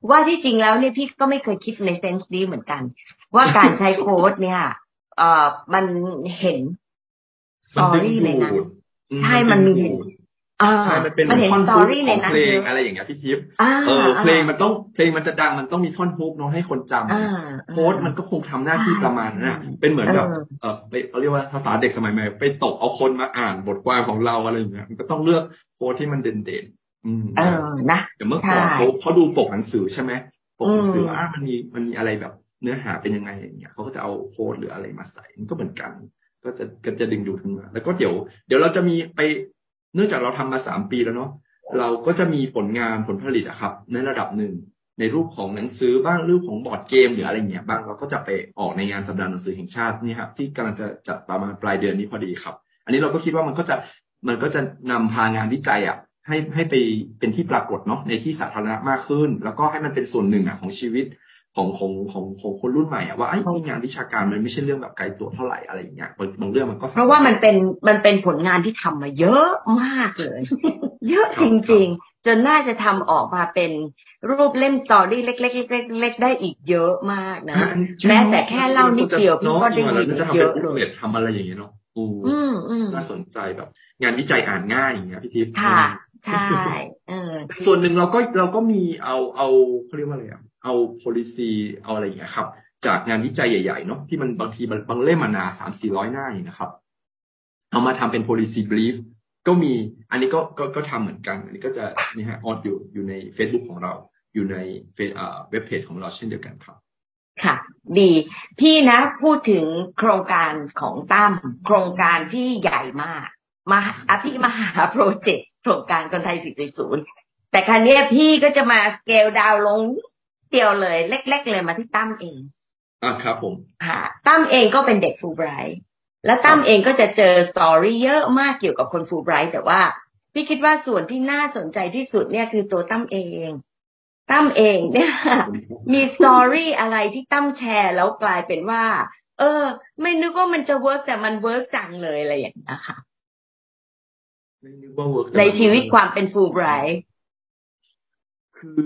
ว่าที่จริงแล้วเนี่ยพี่ก็ไม่เคยคิดในเซนส์นี้เหมือนกัน ว่าการใช้โค้ดเนี่ย เอ่อมันเห็นสตอรี่ในนั้น ใช่มันมีเห็นใช่มันเป็นท่อนฮุกของเพลงอะไรอย่างเงี้ยพี่ทิพย์เออเพลงมันต้องเพลงมันจะดังมันต้องมีท่อนฮุกเนาะให้คนจำโค้ดมันก็คงทำหน้าที่ประมาณนั้นเป็นเหมือนแบบเออไปเขาเรียกว่าภาษาเด็กสมัยใหม่ไปตกเอาคนมาอ่านบทความของเราอะไรอย่างเงี้ยมันก็ต้องเลือกโค้ดที่มันเด่นๆอืมเออนะแต่เมื่อก่อนเขาเขาดูปกหนังสือใช่ไหมปกหนังสืออ่ามันมีมันมีอะไรแบบเนื้อหาเป็นยังไงอย่างเงี้ยเขาก็จะเอาโค้ดหรืออะไรมาใส่มันก็เหมือนกัน ก็จะก็จะดึงดูดขึ้นมา แล้วก็เดี๋ยว เดี๋ยวเราจะมีไปเนื่องจากเราทำมาสามปีแล้วเนาะเราก็จะมีผลงานผลผลิตอะครับ ในระดับหนึ่งในรูปของหนังสือบ้างรูปของบอร์ดเกมหรืออะไรเงี้ยบ้างเราก็จะไปออกในงานสัปดาห์หนังสือแห่งชาตินี่ครับที่กำลังจะจัดประมาณปลายเดือนนี้พอดีครับ อันนี้เราก็คิดว่ามันก็จะมันก็จะนำพางานวิจัยอะให้ให้ไปเป็นที่ปรากฏเนาะในที่สาธารณะมากขึ้น แล้วก็ให้มันเป็นส่วนหนึ่งอะของชีวิต ของของของของคนรุ่นใหม่อะว่าไอ้งานวิชาการมันไม่ใช่เรื่องแบบไกลตัวเท่าไหร่อะไรอย่างเงี้ยบางเรื่องมันก็เพราะว่ามันเป็นมันเป็นผลงานที่ทำมาเยอะมากเลย เยอะจริง ๆ จนน่าจะทำออกมาเป็นรูปเล่มสตอรี่เล็กๆเล็กๆได้อีกเยอะมากนะ แม้แต่แค่เล่านิดเดียวพี่ก็ได้อีกเยอะเลยทำอะไรอย่างเงี้ยเนาะอืมน่าสนใจแบบ งานวิจัยอ่านง่ายอย่างเงี้ยพี่ทิพย์ค่ะใช่ส่วนหนึ่งเราก็เราก็มีเอาเอาเขาเรียกว่าอะไรอะ เอา policy เอาอะไรอย่างเงี้ยครับ จากงานวิจัยใหญ่ๆเนาะที่มันบางทีมันบางเล่มมานาสามสี่ร้อยหน้าอย่างนะครับ เอามาทำเป็น policy brief ก็มี อันนี้ก็ก็ก็ทำเหมือนกัน อันนี้ก็จะนี่ฮะออนอยู่อยู่ใน Facebook ของเรา อยู่ในเฟซเว็บเพจของเราเช่นเดียวกันครับ ค่ะ ดี พี่นะพูดถึงโครงการของตั้มโครงการที่ใหญ่มากมาอภิมหาโปรเจกต์โครงการคนไทย 4.0 แต่ครั้นี้พี่ก็จะมาสเกลดาวลง เดียวเลย เล็ก ๆ เลยมาที่ตั้มเองอ่าครับ ผมค่ะตั้มเองก็เป็นเด็กฟูไบรท์แล้วตั้มเองก็จะเจอ story เยอะมากเกี่ยวกับคนฟูไบรท์แต่ว่าพี่คิดว่าส่วนที่น่าสนใจที่สุดเนี่ยคือตัวตั้มเองตั้มเองเนี่ย มี story อะไรที่ตั้มแชร์แล้วกลายเป็นว่า เออ ไม่นึกว่ามันจะ work แต่มัน work จังเลยอะไรอย่างนี้ค่ะในชีวิตความเป็นฟูไบรท์คือ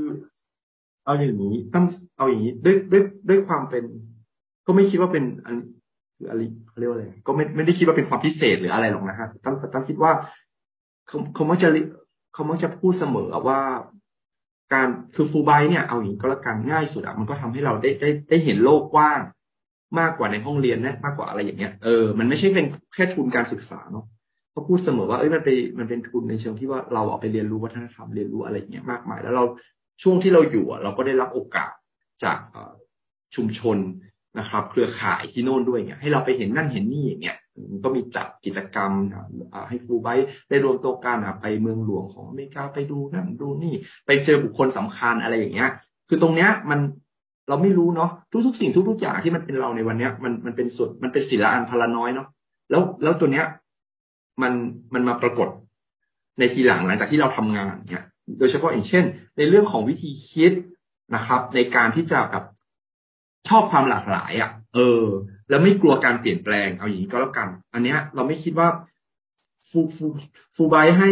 เอาอย่างนี้ต้องเอาอย่างนี้ด้วยด้วยด้วยความเป็น ก็ไม่คิดว่าเป็นอันคืออะไรเขาเรียกว่าอะไรก็ไม่ไม่ได้คิดว่าเป็นความพิเศษหรืออะไรหรอกนะฮะต้องต้องคิดว่าเขาเขามักจะเขามักจะพูดเสมอว่าการคือฟูไบเนี่ยเอาอย่างนี้ก็แล้วกันง่ายสุดอะมันก็ทำให้เราได้ได้ได้เห็นโลกกว้างมากกว่าในห้องเรียนนะมากกว่าอะไรอย่างเงี้ยเออมันไม่ใช่เป็นแค่ทุนการศึกษาเนาะเขาพูดเสมอว่าเอ้ยมันเป็นมันเป็นทุนในเชิงที่ว่าเราเอาไปเรียนรู้วัฒนธรรมเรียนรู้อะไรเงี้ยมากมาย แล้วเรา ช่วงที่เราอยู่เราก็ได้รับโอกาสจากชุมชนนะครับ เครือข่ายที่โน่นด้วยเนี่ยให้เราไปเห็นนั่นเห็นนี่อย่างเงี้ยก็มีจัดกิจกรรมให้ฟูไบได้รวมตัวกันไปเมืองหลวงของอเมริกาไปดูนั่นดูนี่ ไปเจอบุคคลสำคัญอะไรอย่างเงี้ย คือตรงเนี้ยมันเราไม่รู้เนาะทุกๆสิ่งทุกๆอย่างที่มันเป็นเราในวันเนี้ย มันมันเป็นส่วนมันเป็นศิลาอันพลาน้อยเนาะแล้วแล้วตัวเนี้ยมันมันมาปรากฏในทีหลังหลังจากที่เราทำงานเนี่ย โดยเฉพาะอย่างเช่น ในเรื่องของวิธีคิดนะครับ ในการที่จะแบบชอบความหลากหลายอะ่ะ เออ แล้วไม่กลัวการเปลี่ยนแปลงเอาอย่างนี้ก็แล้วกัน อันเนี้ย เราไม่คิดว่าฟูฟูฟูไบให้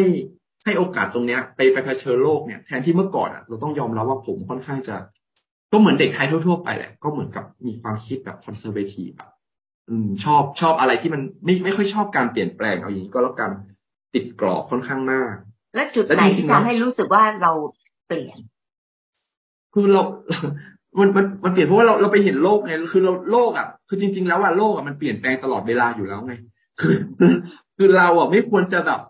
ให้โอกาสตรงเนี้ย ไปไปเผชิญโลกเนี่ยแทนที่เมื่อก่อนอะเราต้องยอมรับว่าผมค่อนข้างจะก็เหมือนเด็กไทยทั่ว ๆ ไปแหละ ก็เหมือนกับมีความคิดแบบคอนเซอร์เวทีฟแบบอืม ชอบชอบอะไรที่มันไม่ไม่ค่อยชอบการเปลี่ยนแปลงเอาอย่างนี้ก็แล้วกันติดกรอบค่อนข้างมาก และจุดไหนที่ทำให้รู้สึกว่าเราเปลี่ยน คือเรา มันมันมันเปลี่ยนเพราะว่าเราเราไปเห็นโลกไงคือเราโลกอะคือจริง ๆ แล้วอะโลกอะมันเปลี่ยนแปลงตลอดเวลาอยู่แล้วไง คือ คือเราอะไม่ควรจะแบบ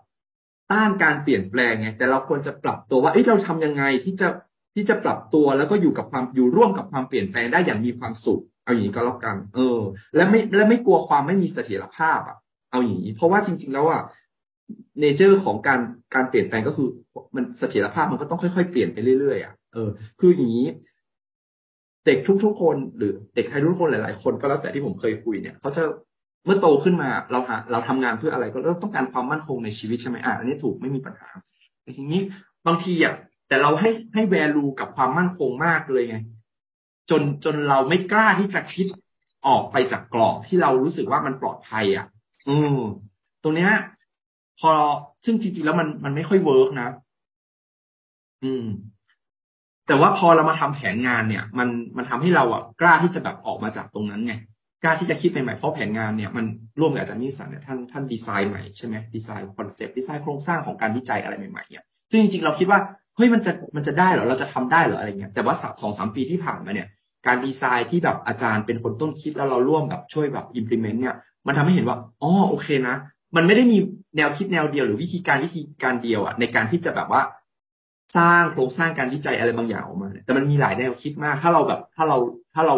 ต้านการเปลี่ยนแปลงไงแต่เราควรจะปรับตัวว่าเอ้ยเราทำยังไงที่จะที่จะปรับตัวแล้วก็อยู่กับความอยู่ร่วมกับความเปลี่ยนแปลงได้อย่างมีความสุข เอาอย่างนี้ก็แล้วกัน เออ และไม่และไม่กลัวความไม่มีเสถียรภาพอะ เอาอย่างนี้เพราะว่าจริง ๆ แล้วอะ เนเจอร์ของการการเปลี่ยนแปลงก็คือ มันเสถียรภาพมันก็ต้องค่อยๆเปลี่ยนไปเรื่อยๆอะเออคืออย่างนี้ เด็กทุกๆคนหรือเด็กไทยทุกคนหลายๆคนก็แล้วแต่ที่ผมเคยคุยเนี่ยเขาจะเมื่อโตขึ้นมาเราหาเราทำงานเพื่ออะไรก็เราต้องการความมั่นคงในชีวิตใช่ไหมอะอันนี้ถูกไม่มีปัญหาแต่ทีนี้บางทีอะแต่เราให้ให้แวลูกับความมั่นคงมากเลยไง จนจนเราไม่กล้าที่จะคิดออกไปจากกรอบที่เรารู้สึกว่ามันปลอดภัย อะ อืมตรงเนี้ย พอซึ่งจริงๆแล้วมันมันไม่ค่อย work นะ อืม แต่ว่าพอเรามาทำแผนงานเนี่ย มันมันทำให้เราอะกล้าที่จะแบบออกมาจากตรงนั้นไงกล้าที่จะคิดใหม่ๆเพราะแผนงานเนี่ยมันร่วมกับอาจารย์มิ่งสรรพ์เนี่ยท่านท่านดีไซน์ใหม่ใช่ไหม design concept design โครงสร้างของการวิจัยอะไรใหม่ๆเนี่ยซึ่งจริงๆเราคิดว่าเฮ้ยมันจะมันจะได้เหรอเราจะทำได้เหรออะไรเงี้ยแต่ว่าสองสามปีที่ผ่านมาเนี่ยการดีไซน์ที่แบบอาจารย์เป็นคนต้นคิดแล้วเราร่วมแบบช่วยแบบ implement เนี่ย มันทำให้เห็นว่า อ๋อ โอเคนะ มันไม่ได้มีแนวคิดแนวเดียวหรือวิธีการวิธีการเดียวอะในการที่จะแบบว่าสร้างโครงสร้างการวิจัยอะไรบางอย่างออกมา แต่มันมีหลายแนวคิดมาก ถ้าเราแบบ ถ้าเราถ้าเรา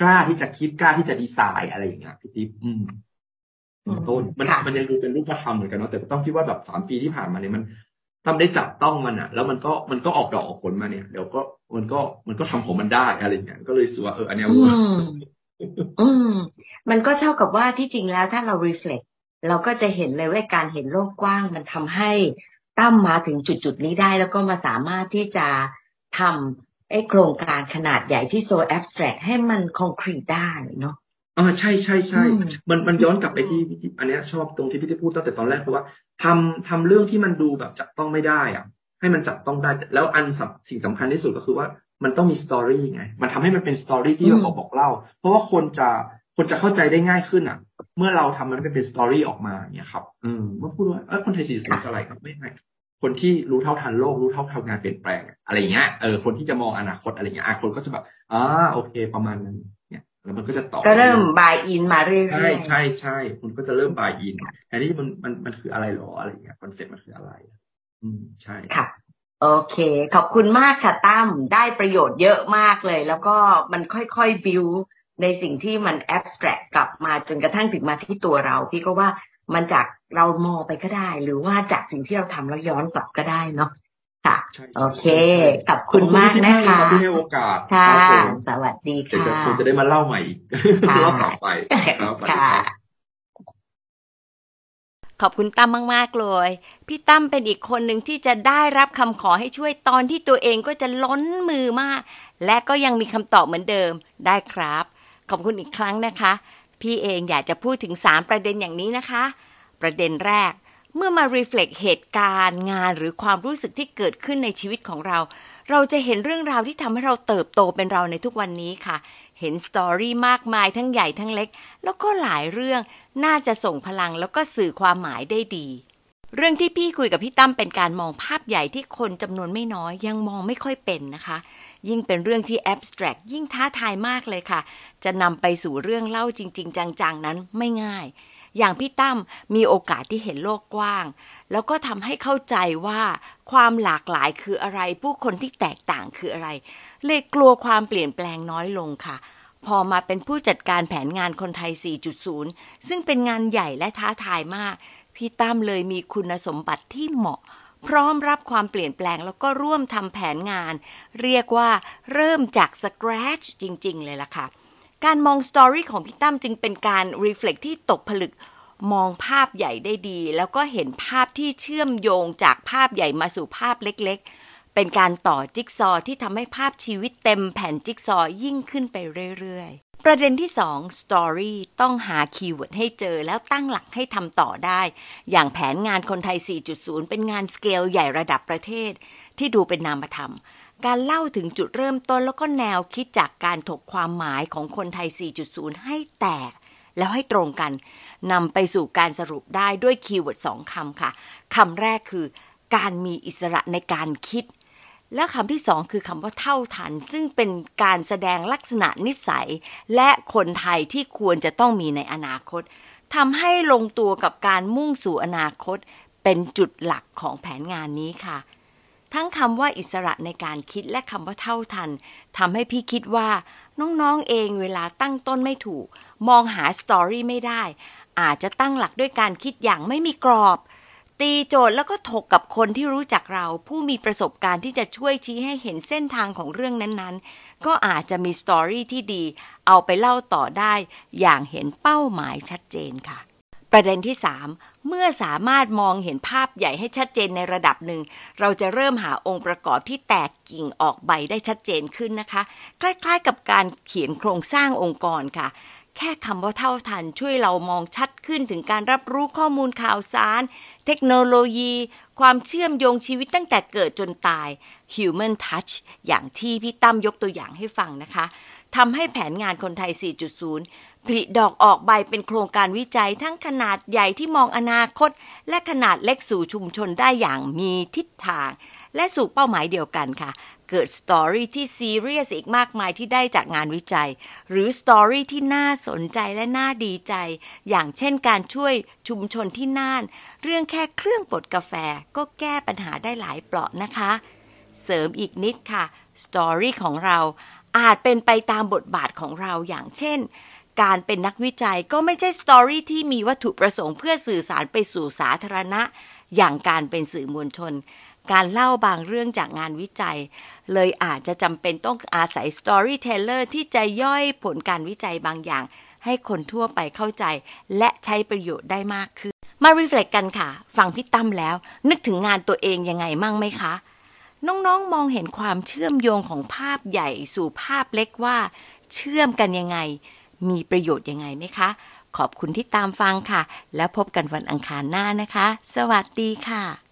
กล้าที่จะคิดกล้าที่จะดีไซน์อะไรอย่างเงี้ยพี่ติ๊บอืมต้นมันมันยังดูเป็นรูปธรรมเหมือนกันเนาะแต่ต้องคิดว่าแบบสามปีที่ผ่านมาเนี่ยมันทำได้จับต้องมันอะแล้วมันก็มันก็ออกดอกออกผลมาเนี่ยเดี๋ยวก็มันก็มันก็ทำของมันได้อะไรเงี้ยก็เลยสัวเอออันนี้อืมอืม มันก็เท่ากับว่าที่จริงแล้วถ้าเรา reflect เราก็จะเห็นเลยว่าการเห็นโลกกว้างมันทำให้ตั้มมาถึงจุดจุดนี้ได้ แล้วก็มาสามารถที่จะทำไอ้โครงการขนาดใหญ่ที่โซแอบสแตรกให้มันคอนกรีตได้เนาะอ่าใช่ใช่ใช่มันมันย้อนกลับไปที่อันนี้ชอบตรงที่พี่ที่พูดตั้งแต่ตอนแรกเพราะว่าทำทำเรื่องที่มันดูแบบจับต้องไม่ได้อะ ให้มันจับต้องได้ แล้วอันสิ่งสำคัญที่สุดก็คือว่ามันต้องมี story ไง มันทำให้มันเป็น story ที่เราบอกเล่า เพราะว่าคนจะคนจะเข้าใจได้ง่ายขึ้นอะ เมื่อเราทำมันเป็น story ออกมาเนี่ยครับอืมเมื่อพูดว่าเออคนไทยสี่จุดศูนย์อะไรครับไม่ไม่คนที่รู้เท่าทันโลกรู้เท่าทันการเปลี่ยนแปลงอะไรเงี้ยเออคนที่จะมองอนาคตอะไรเงี้ยคนก็จะแบบอ่าโอเค ประมาณนั้นแล้วมันก็จะต่อก็เริ่ม buy in มาเรื่อยๆใช่ใช่ใช่คุณก็จะเริ่ม buy in แทนที่มันมันมันคืออะไรหรออะไรเงี้ย concept มันคืออะไร อืมใช่ค่ะโอเค ขอบคุณมากค่ะตั้มได้ประโยชน์เยอะมากเลย แล้วก็มันค่อยๆบิว ในสิ่งที่มัน abstract กลับมาจนกระทั่งถึงมาที่ตัวเรา พี่ก็ว่ามันจากเรามองไปก็ได้ หรือว่าจากสิ่งที่เราทำแล้วย้อนกลับก็ได้เนาะค่ะ โอเคขอบคุณมากนะคะที่ให้โอกาสค่ะสวัสดีค่ะคงจะได้มาเล่าใหม่อีกเล่าต่อไปค่ะขอบคุณตั้มมากๆเลย พี่ตั้มเป็นอีกคนหนึ่งที่จะได้รับคำขอให้ช่วยตอนที่ตัวเองก็จะล้นมือมาก และก็ยังมีคำตอบเหมือนเดิมได้ครับ ขอบคุณอีกครั้งนะคะ พี่เองอยากจะพูดถึงสามประเด็นอย่างนี้นะคะ ประเด็นแรกเมื่อมา reflect เหตุการณ์งานหรือความรู้สึกที่เกิดขึ้นในชีวิตของเรา เราจะเห็นเรื่องราวที่ทำให้เราเติบโตเป็นเราในทุกวันนี้ค่ะ เห็นสตอรี่มากมายทั้งใหญ่ทั้งเล็ก แล้วก็หลายเรื่องน่าจะส่งพลังแล้วก็สื่อความหมายได้ดี เรื่องที่พี่คุยกับพี่ตั้มเป็นการมองภาพใหญ่ที่คนจำนวนไม่น้อยยังมองไม่ค่อยเป็นนะคะ ยิ่งเป็นเรื่องที่แอบสแตรกยิ่งท้าทายมากเลยค่ะ จะนำไปสู่เรื่องเล่าจริง ๆ จัง ๆ นั้นไม่ง่าย อย่างพี่ตั้มมีโอกาสที่เห็นโลกกว้าง แล้วก็ทำให้เข้าใจว่าความหลากหลายคืออะไร ผู้คนที่แตกต่างคืออะไร เลยกลัวความเปลี่ยนแปลงน้อยลงค่ะพอมาเป็นผู้จัดการแผนงานคนไทย 4.0 ซึ่งเป็นงานใหญ่และท้าทายมาก พี่ตั้มเลยมีคุณสมบัติที่เหมาะ พร้อมรับความเปลี่ยนแปลงแล้วก็ร่วมทำแผนงาน เรียกว่าเริ่มจากสครัชจริง ๆ เลยล่ะค่ะ การมอง story ของพี่ตั้มจึงเป็นการ reflect ที่ตกผลึกมองภาพใหญ่ได้ดี แล้วก็เห็นภาพที่เชื่อมโยงจากภาพใหญ่มาสู่ภาพเล็กๆ เป็นการต่อจิ๊กซอที่ทำให้ภาพชีวิตเต็มแผ่นจิ๊กซอยิ่งขึ้นไปเรื่อยๆ ประเด็นที่ 2 Story ต้องหา keyword ให้เจอแล้วตั้งหลักให้ทำต่อได้ อย่างแผนงานคนไทย 4.0 เป็นงานสเกลใหญ่ระดับประเทศ ที่ดูเป็นนามธรรม การเล่าถึงจุดเริ่มต้นแล้วก็แนวคิดจากการถกความหมายของคนไทย 4.0 ให้แตก แล้วให้ตรงกันนำไปสู่การสรุปได้ด้วย keyword สองคำค่ะคำแรกคือ การมีอิสระในการคิด และคำที่สองคือคำว่าเท่าทัน ซึ่งเป็นการแสดงลักษณะนิสัย และคนไทยที่ควรจะต้องมีในอนาคตทำให้ลงตัวกับการมุ่งสู่อนาคต เป็นจุดหลักของแผนงานนี้ค่ะ ทั้งคำว่าอิสระในการคิดและคำว่าเท่าทันทำให้พี่คิดว่าน้องๆเองเวลาตั้งต้นไม่ถูก มองหาสตอรี่ไม่ได้ อาจจะตั้งหลักด้วยการคิดอย่างไม่มีกรอบ ตีโจทย์แล้วก็ถกกับคนที่รู้จักเรา ผู้มีประสบการณ์ที่จะช่วยชี้ให้เห็นเส้นทางของเรื่องนั้นๆ ก็อาจจะมีสตอรี่ที่ดี เอาไปเล่าต่อได้อย่างเห็นเป้าหมายชัดเจนค่ะ ประเด็นที่ 3 เมื่อสามารถมองเห็นภาพใหญ่ให้ชัดเจนในระดับหนึ่ง เราจะเริ่มหาองค์ประกอบที่แตกกิ่งออกใบได้ชัดเจนขึ้นนะคะ คล้ายๆ กับการเขียนโครงสร้างองค์กรค่ะแค่คำว่าเท่าทันช่วยเรามองชัดขึ้นถึงการรับรู้ข้อมูลข่าวสาร เทคโนโลยี ความเชื่อมโยงชีวิตตั้งแต่เกิดจนตาย Human Touch อย่างที่พี่ตั้มยกตัวอย่างให้ฟังนะคะทำให้แผนงานคนไทย 4.0 ผลิดอกออกใบเป็นโครงการวิจัยทั้งขนาดใหญ่ที่มองอนาคต และขนาดเล็กสู่ชุมชนได้อย่างมีทิศทาง และสู่เป้าหมายเดียวกันค่ะ เกิด story ที่ซีเรียสอีกมากมายที่ได้จากงานวิจัย หรือ story ที่น่าสนใจและน่าดีใจ อย่างเช่นการช่วยชุมชนที่น่าน เรื่องแค่เครื่องบดกาแฟก็แก้ปัญหาได้หลายเปราะนะคะ เสริมอีกนิดค่ะ story ของเราอาจเป็นไปตามบทบาทของเราอย่างเช่น การเป็นนักวิจัยก็ไม่ใช่ story ที่มีวัตถุประสงค์เพื่อสื่อสารไปสู่สาธารณะ อย่างการเป็นสื่อมวลชน การเล่าบางเรื่องจากงานวิจัย เลยอาจจะจำเป็นต้องอาศัย storyteller ที่จะย่อยผลการวิจัยบางอย่าง ให้คนทั่วไปเข้าใจ และใช้ประโยชน์ได้มากขึ้น มา reflect กันค่ะ ฟังพี่ตั้มแล้ว นึกถึงงานตัวเองยังไงมั่งไหมคะ น้องๆมองเห็นความเชื่อมโยงของภาพใหญ่สู่ภาพเล็กว่า เชื่อมกันยังไง มีประโยชน์ยังไงไหมคะ ขอบคุณที่ตามฟังค่ะ แล้วพบกันวันอังคารหน้านะคะ สวัสดีค่ะ